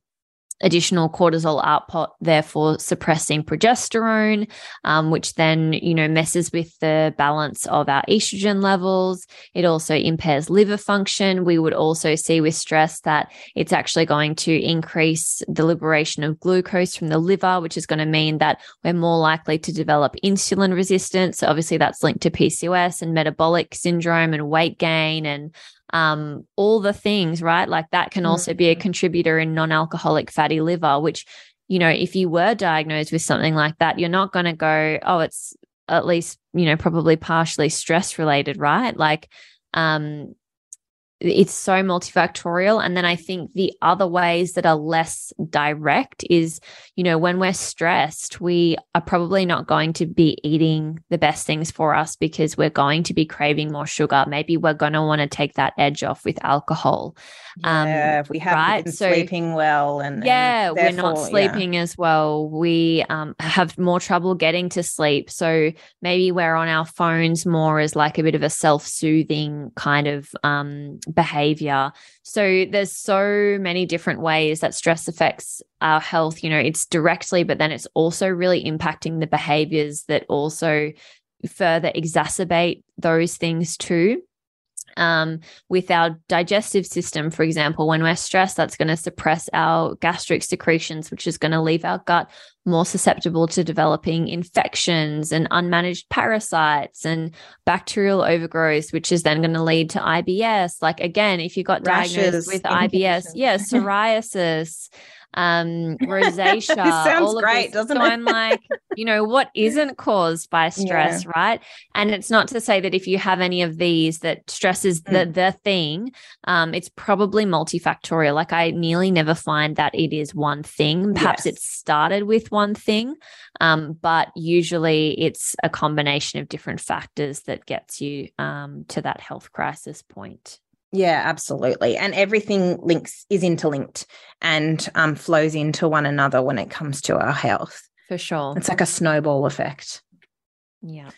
additional cortisol output, therefore suppressing progesterone, um, which then, you know, messes with the balance of our estrogen levels. It also impairs liver function. We would also see with stress that it's actually going to increase the liberation of glucose from the liver, which is going to mean that we're more likely to develop insulin resistance. So obviously that's linked to PCOS and metabolic syndrome and weight gain and um, all the things, right? Like that can also be a mm-hmm. contributor in non alcoholic fatty liver, which, you know, if you were diagnosed with something like that, you're not going to go, oh, it's at least, you know, probably partially stress related, right? Like, um, it's so multifactorial and then i think the other ways that are less direct is you know when we're stressed we are probably not going to be eating the best things for us because we're going to be craving more sugar maybe we're going to want to take that edge off with alcohol um, yeah, we haven't right? been so, sleeping well, and yeah, and we're not sleeping yeah. as well. We um, have more trouble getting to sleep, so maybe we're on our phones more as like a bit of a self-soothing kind of um, behavior. So there's so many different ways that stress affects our health. You know, it's directly, but then it's also really impacting the behaviors that also further exacerbate those things too. Um, with our digestive system, for example, when we're stressed, that's going to suppress our gastric secretions, which is going to leave our gut more susceptible to developing infections and unmanaged parasites and bacterial overgrowth, which is then going to lead to IBS. Like, again, if you got Rashes, diagnosed with IBS, yeah, psoriasis, um, rosacea. this sounds great, doesn't so it? I'm like, you know, what isn't caused by stress, yeah. right? And it's not to say that if you have any of these, that stress is the mm. the thing. Um, it's probably multifactorial. Like I nearly never find that it is one thing. Perhaps yes. it started with one thing, um, but usually it's a combination of different factors that gets you um, to that health crisis point. Yeah, absolutely. And everything links is interlinked and um, flows into one another when it comes to our health. For sure. It's like a snowball effect. Yeah.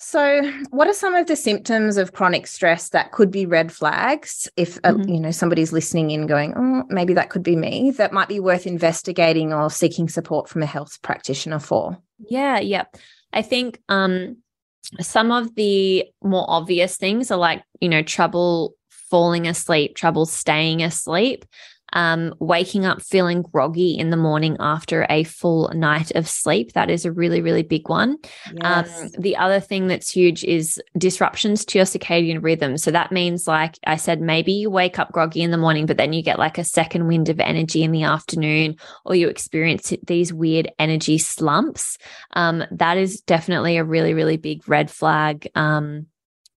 So, what are some of the symptoms of chronic stress that could be red flags if uh, mm-hmm. you know somebody's listening in going, "Oh, maybe that could be me." That might be worth investigating or seeking support from a health practitioner for. Yeah, yeah. I think um some of the more obvious things are like, you know, trouble falling asleep, trouble staying asleep, um, waking up feeling groggy in the morning after a full night of sleep. That is a really, really big one. Um, yes. Um, the other thing that's huge is disruptions to your circadian rhythm. So that means, like I said, maybe you wake up groggy in the morning, but then you get like a second wind of energy in the afternoon, or you experience these weird energy slumps. Um, that is definitely a really, really big red flag. Um,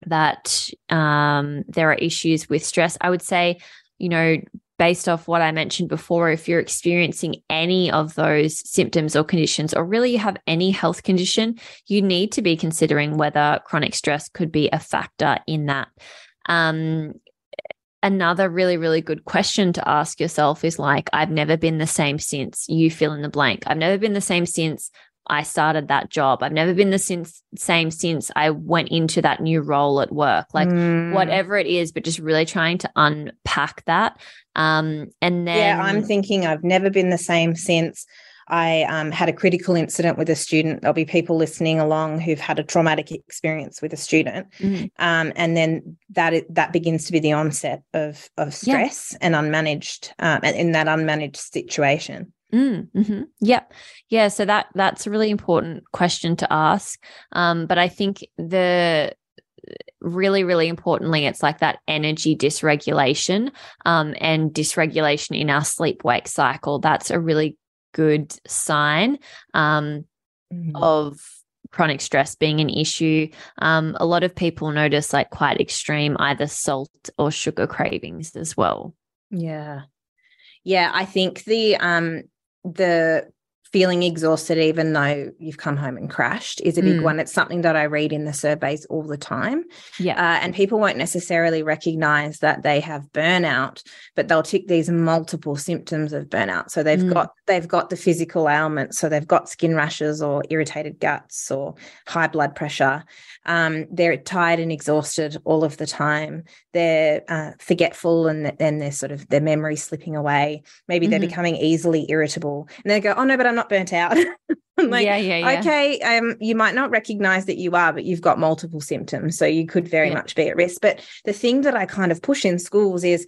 that um, there are issues with stress. I would say, you know, based off what I mentioned before, if you're experiencing any of those symptoms or conditions, or really you have any health condition, you need to be considering whether chronic stress could be a factor in that. Um, another really, really good question to ask yourself is like, I've never been the same since you fill in the blank. I've never been the same since I started that job. I've never been the since, same since I went into that new role at work. Like mm. whatever it is, but just really trying to unpack that. Um, and then yeah, I'm thinking I've never been the same since. I um, had a critical incident with a student. There'll be people listening along who've had a traumatic experience with a student, mm. um, and then that that begins to be the onset of of stress yeah. and unmanaged um, in that unmanaged situation. Mm, mm-hmm. Yep. Yeah. So that that's a really important question to ask. Um, but I think the really, really importantly, it's like that energy dysregulation um, and dysregulation in our sleep wake cycle. That's a really good sign um, mm-hmm. of chronic stress being an issue. Um, a lot of people notice like quite extreme either salt or sugar cravings as well. Yeah. Yeah, I think the um the feeling exhausted even though you've come home and crashed is a big mm. one. It's something that i read in the surveys all the time yeah. uh, and people won't necessarily recognize that they have burnout but they'll tick these multiple symptoms of burnout. So they've mm. got they've got the physical ailments so they've got skin rashes or irritated guts or high blood pressure. Um, they're tired and exhausted all of the time. They're uh, forgetful and then they're sort of their memory slipping away. Maybe mm-hmm. they're becoming easily irritable. And they go oh no but i'm not burnt out like yeah, yeah, yeah. okay um you might not recognize that you are but you've got multiple symptoms so you could very yeah. much be at risk but the thing that i kind of push in schools is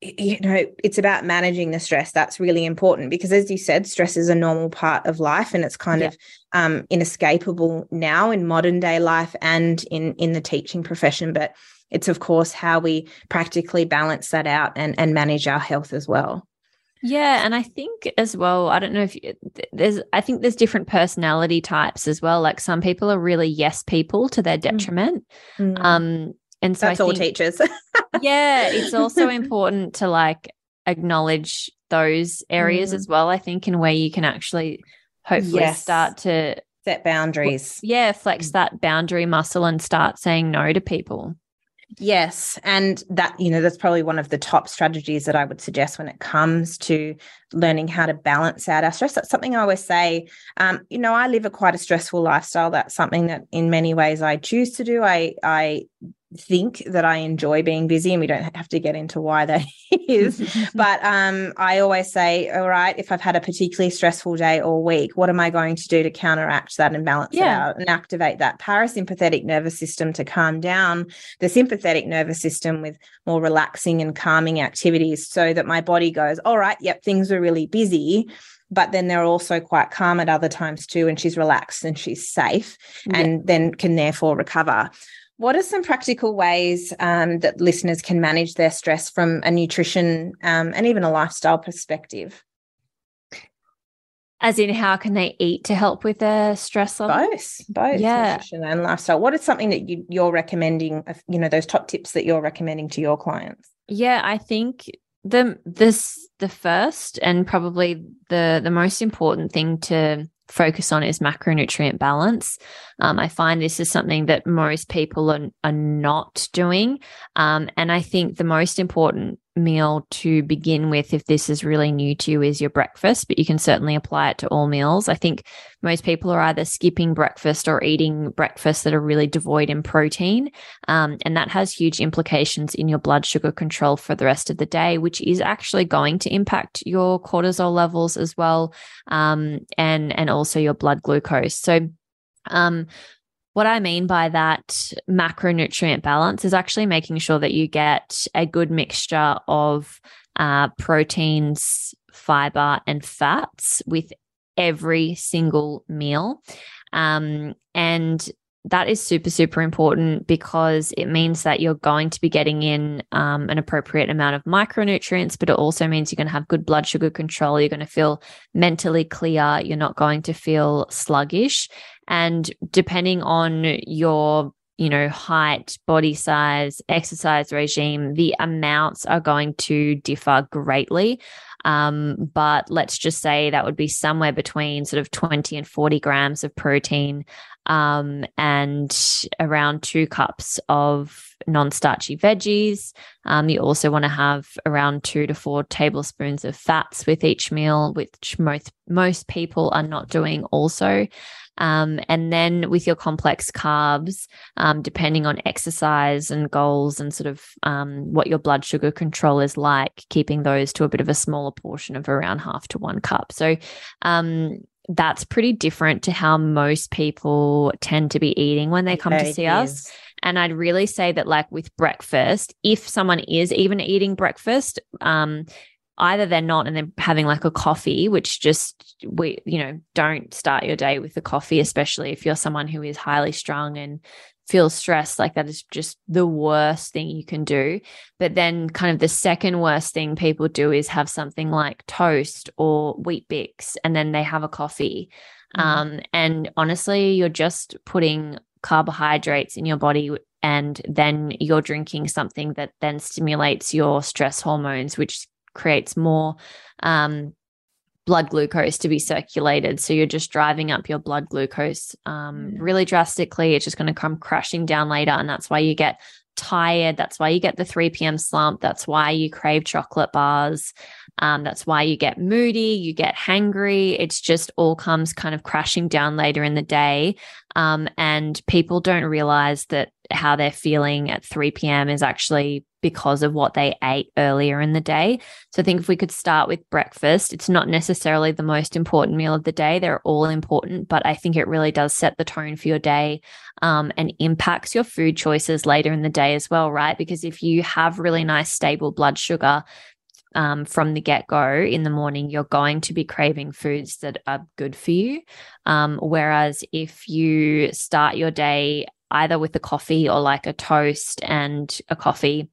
you know it's about managing the stress that's really important because as you said stress is a normal part of life and it's kind yeah. of um, inescapable now in modern day life and in in the teaching profession but it's of course how we practically balance that out and and manage our health as well yeah, and I think as well, I don't know if you, there's I think there's different personality types as well. Like some people are really yes people to their mm. detriment. Mm. Um and so that's I all teachers. yeah, it's also important to like acknowledge those areas mm. as well, I think, in where you can actually hopefully yes. start to set boundaries. Yeah, flex mm. that boundary muscle and start saying no to people. Yes. And that, you know, that's probably one of the top strategies that I would suggest when it comes to learning how to balance out our stress. That's something I always say. Um, you know, I live a quite a stressful lifestyle. That's something that in many ways I choose to do. I, I think that I enjoy being busy, and we don't have to get into why that is. but um, I always say, all right, if I've had a particularly stressful day or week, what am I going to do to counteract that and balance yeah. it out and activate that parasympathetic nervous system to calm down the sympathetic nervous system with more relaxing and calming activities so that my body goes, all right, yep, things were really busy but then they're also quite calm at other times too and she's relaxed and she's safe yeah. and then can therefore recover what are some practical ways um, that listeners can manage their stress from a nutrition um, and even a lifestyle perspective? As in, how can they eat to help with their stress level? Both, both yeah. nutrition and lifestyle. What is something that you, you're recommending? You know, those top tips that you're recommending to your clients. Yeah, I think the this the first and probably the the most important thing to focus on is macronutrient balance. Um, I find this is something that most people are, are not doing. Um, and I think the most important meal to begin with, if this is really new to you, is your breakfast, but you can certainly apply it to all meals. I think most people are either skipping breakfast or eating breakfasts that are really devoid in protein. Um, and that has huge implications in your blood sugar control for the rest of the day, which is actually going to impact your cortisol levels as well. Um, and, and also your blood glucose. So, um, what I mean by that macronutrient balance is actually making sure that you get a good mixture of uh, proteins, fiber, and fats with every single meal. Um, and that is super, super important because it means that you're going to be getting in um, an appropriate amount of micronutrients, but it also means you're going to have good blood sugar control. You're going to feel mentally clear. You're not going to feel sluggish. And depending on your you know, height, body size, exercise regime, the amounts are going to differ greatly. Um, but let's just say that would be somewhere between sort of 20 and 40 grams of protein um, and around two cups of non starchy veggies. Um, you also want to have around two to four tablespoons of fats with each meal, which most, most people are not doing also. Um, and then with your complex carbs, um, depending on exercise and goals and sort of um, what your blood sugar control is like, keeping those to a bit of a smaller portion of around half to one cup. So, um, that's pretty different to how most people tend to be eating when they come to see us. And I'd really say that, like with breakfast, if someone is even eating breakfast, um, either they're not and they're having like a coffee, which just we, you know, don't start your day with a coffee, especially if you're someone who is highly strung and feels stressed. Like that is just the worst thing you can do. But then, kind of the second worst thing people do is have something like toast or Weet-Bix, and then they have a coffee. Mm. Um, and honestly, you're just putting carbohydrates in your body and then you're drinking something that then stimulates your stress hormones, which creates more um, blood glucose to be circulated. So you're just driving up your blood glucose um, mm. really drastically. It's just going to come crashing down later. And that's why you get tired. That's why you get the 3 p.m. slump. That's why you crave chocolate bars. Um, that's why you get moody, you get hangry. It's just all comes kind of crashing down later in the day. Um, and people don't realize that how they're feeling at 3 p.m. is actually because of what they ate earlier in the day. So I think if we could start with breakfast, it's not necessarily the most important meal of the day. They're all important, but I think it really does set the tone for your day um, and impacts your food choices later in the day as well, right? Because if you have really nice, stable blood sugar, um, from the get go in the morning, you're going to be craving foods that are good for you. Um, whereas if you start your day either with a coffee or like a toast and a coffee,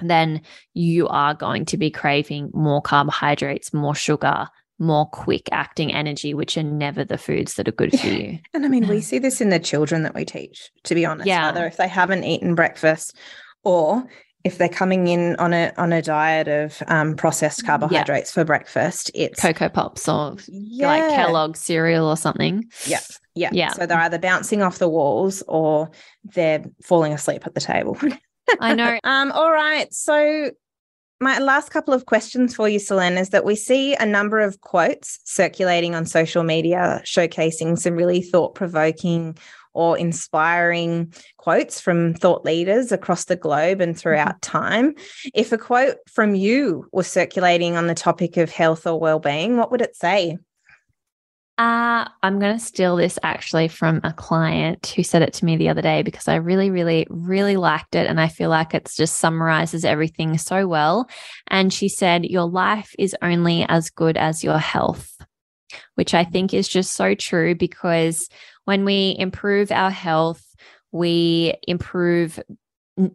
then you are going to be craving more carbohydrates, more sugar, more quick acting energy, which are never the foods that are good for you. And I mean, we see this in the children that we teach, to be honest. Yeah. Either if they haven't eaten breakfast or if they're coming in on a on a diet of um, processed carbohydrates yeah. for breakfast, it's Coco Pops or yeah. like Kellogg's cereal or something. Yeah, yeah, yeah. So they're either bouncing off the walls or they're falling asleep at the table. I know. um, all right. So my last couple of questions for you, Solaine, is that we see a number of quotes circulating on social media showcasing some really thought provoking or inspiring quotes from thought leaders across the globe and throughout mm-hmm. time. If a quote from you was circulating on the topic of health or well-being, what would it say? Uh, I'm going to steal this actually from a client who said it to me the other day because I really, really, really liked it. And I feel like it just summarizes everything so well. And she said, Your life is only as good as your health, which I think is just so true because when we improve our health, we improve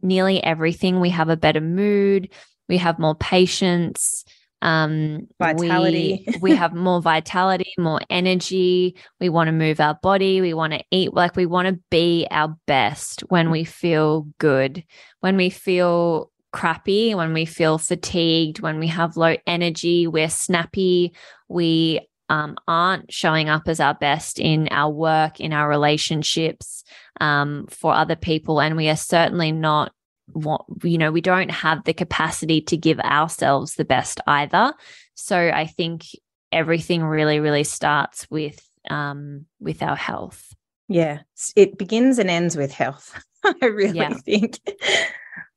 nearly everything. We have a better mood, we have more patience um, vitality. We, we have more vitality, more energy. We want to move our body. We want to eat. Like we want to be our best when we feel good, when we feel crappy, when we feel fatigued, when we have low energy, we're snappy, we um, aren't showing up as our best in our work, in our relationships um, for other people. And we are certainly not what you know we don't have the capacity to give ourselves the best either. So i think everything really really starts with um with our health. Yeah. It begins and ends with health i really yeah. think.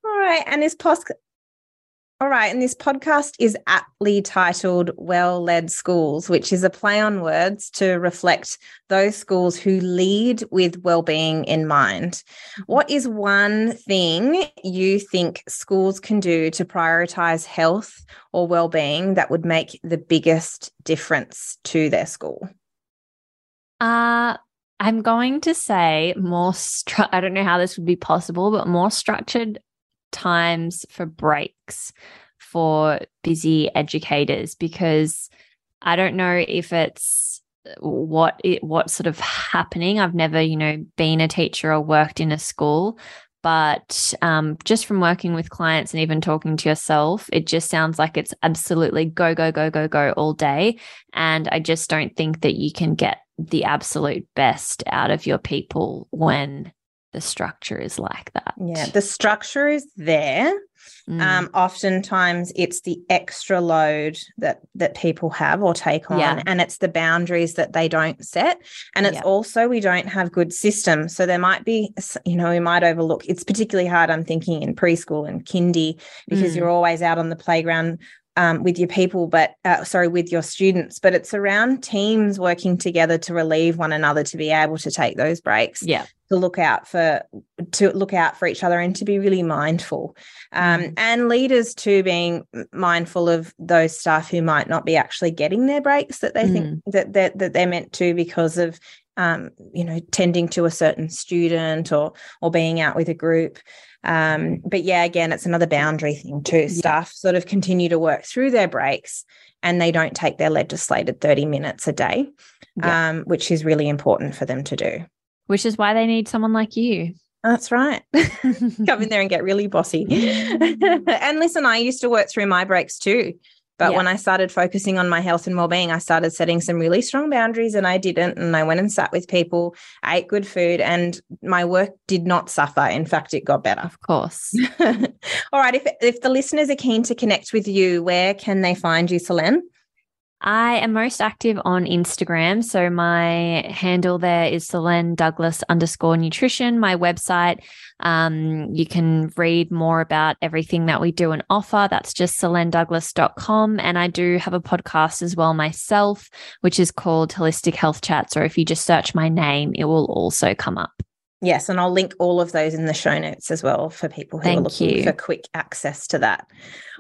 All right. And this post all right, and this podcast is aptly titled Well Led Schools, which is a play on words to reflect those schools who lead with well-being in mind. Mm-hmm. What is one thing you think schools can do to prioritize health or well-being that would make the biggest difference to their school? Uh I'm going to say more stru- I don't know how this would be possible, but more structured times for breaks for busy educators because I don't know if it's what it what's sort of happening. I've never, you know, been a teacher or worked in a school, but um, just from working with clients and even talking to yourself, it just sounds like it's absolutely go, go, go, go, go all day. And I just don't think that you can get the absolute best out of your people when the structure is like that. Yeah, the structure is there. Mm. Um, oftentimes it's the extra load that that people have or take on, yeah. and it's the boundaries that they don't set. And it's yeah. also we don't have good systems. So there might be, you know, we might overlook. It's particularly hard. I'm thinking in preschool and kindy because mm. you're always out on the playground um, with your people, but uh, sorry, with your students, but it's around teams working together to relieve one another to be able to take those breaks. Yeah. To look out for, to look out for each other and to be really mindful. Um, mm. And leaders too being mindful of those staff who might not be actually getting their breaks that they mm. think that, that, that they're meant to because of um, you know, tending to a certain student or or being out with a group. Um, but yeah, again, it's another boundary thing too. Yeah. Staff sort of continue to work through their breaks and they don't take their legislated 30 minutes a day, yeah. um, which is really important for them to do. Which is why they need someone like you. That's right. Come in there and get really bossy. and listen, I used to work through my breaks too. But yeah. when I started focusing on my health and well-being, I started setting some really strong boundaries and I didn't. And I went and sat with people, ate good food, and my work did not suffer. In fact, it got better. Of course. All right. If if the listeners are keen to connect with you, where can they find you, Solaine? I am most active on Instagram. So my handle there is Solaine Douglas underscore nutrition. My website, um, you can read more about everything that we do and offer. That's just solainedouglas.com. And I do have a podcast as well myself, which is called Holistic Health Chats. Or if you just search my name, it will also come up. Yes, and I'll link all of those in the show notes as well for people who thank are looking you. for quick access to that.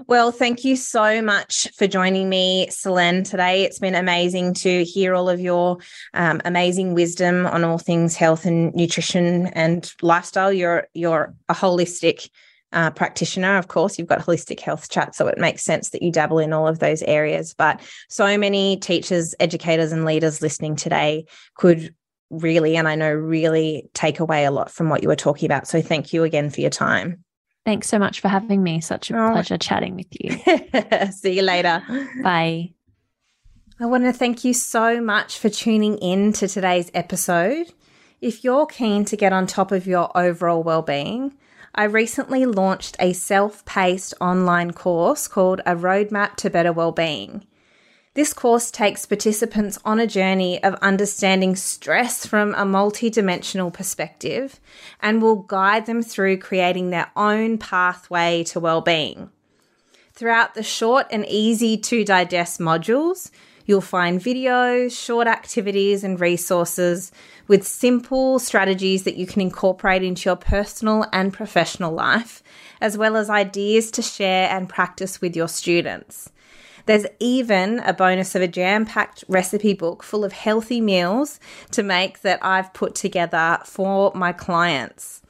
Well, thank you so much for joining me, Solaine, today. It's been amazing to hear all of your um, amazing wisdom on all things health and nutrition and lifestyle. You're you're a holistic uh, practitioner. Of course, you've got holistic health chat, so it makes sense that you dabble in all of those areas. But so many teachers, educators, and leaders listening today could really, and I know really take away a lot from what you were talking about. So thank you again for your time. Thanks so much for having me. Such a oh. pleasure chatting with you. See you later. Bye. I want to thank you so much for tuning in to today's episode. If you're keen to get on top of your overall well-being, I recently launched a self-paced online course called A Roadmap to Better Wellbeing. This course takes participants on a journey of understanding stress from a multidimensional perspective and will guide them through creating their own pathway to well-being. Throughout the short and easy to digest modules, you'll find videos, short activities, and resources with simple strategies that you can incorporate into your personal and professional life, as well as ideas to share and practice with your students. There's even a bonus of a jam packed recipe book full of healthy meals to make that I've put together for my clients.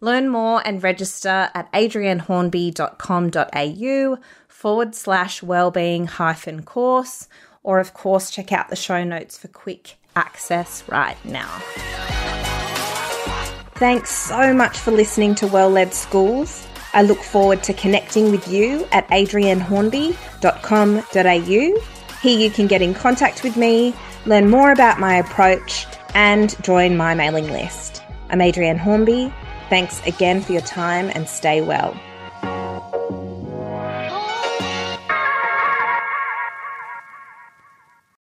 Learn more and register at adriennehornby.com.au forward slash wellbeing hyphen course, or of course, check out the show notes for quick access right now. Thanks so much for listening to Well Led Schools. I look forward to connecting with you at adriennehornby.com.au. Here you can get in contact with me, learn more about my approach, and join my mailing list. I'm Adrienne Hornby Thanks again for your time and stay well.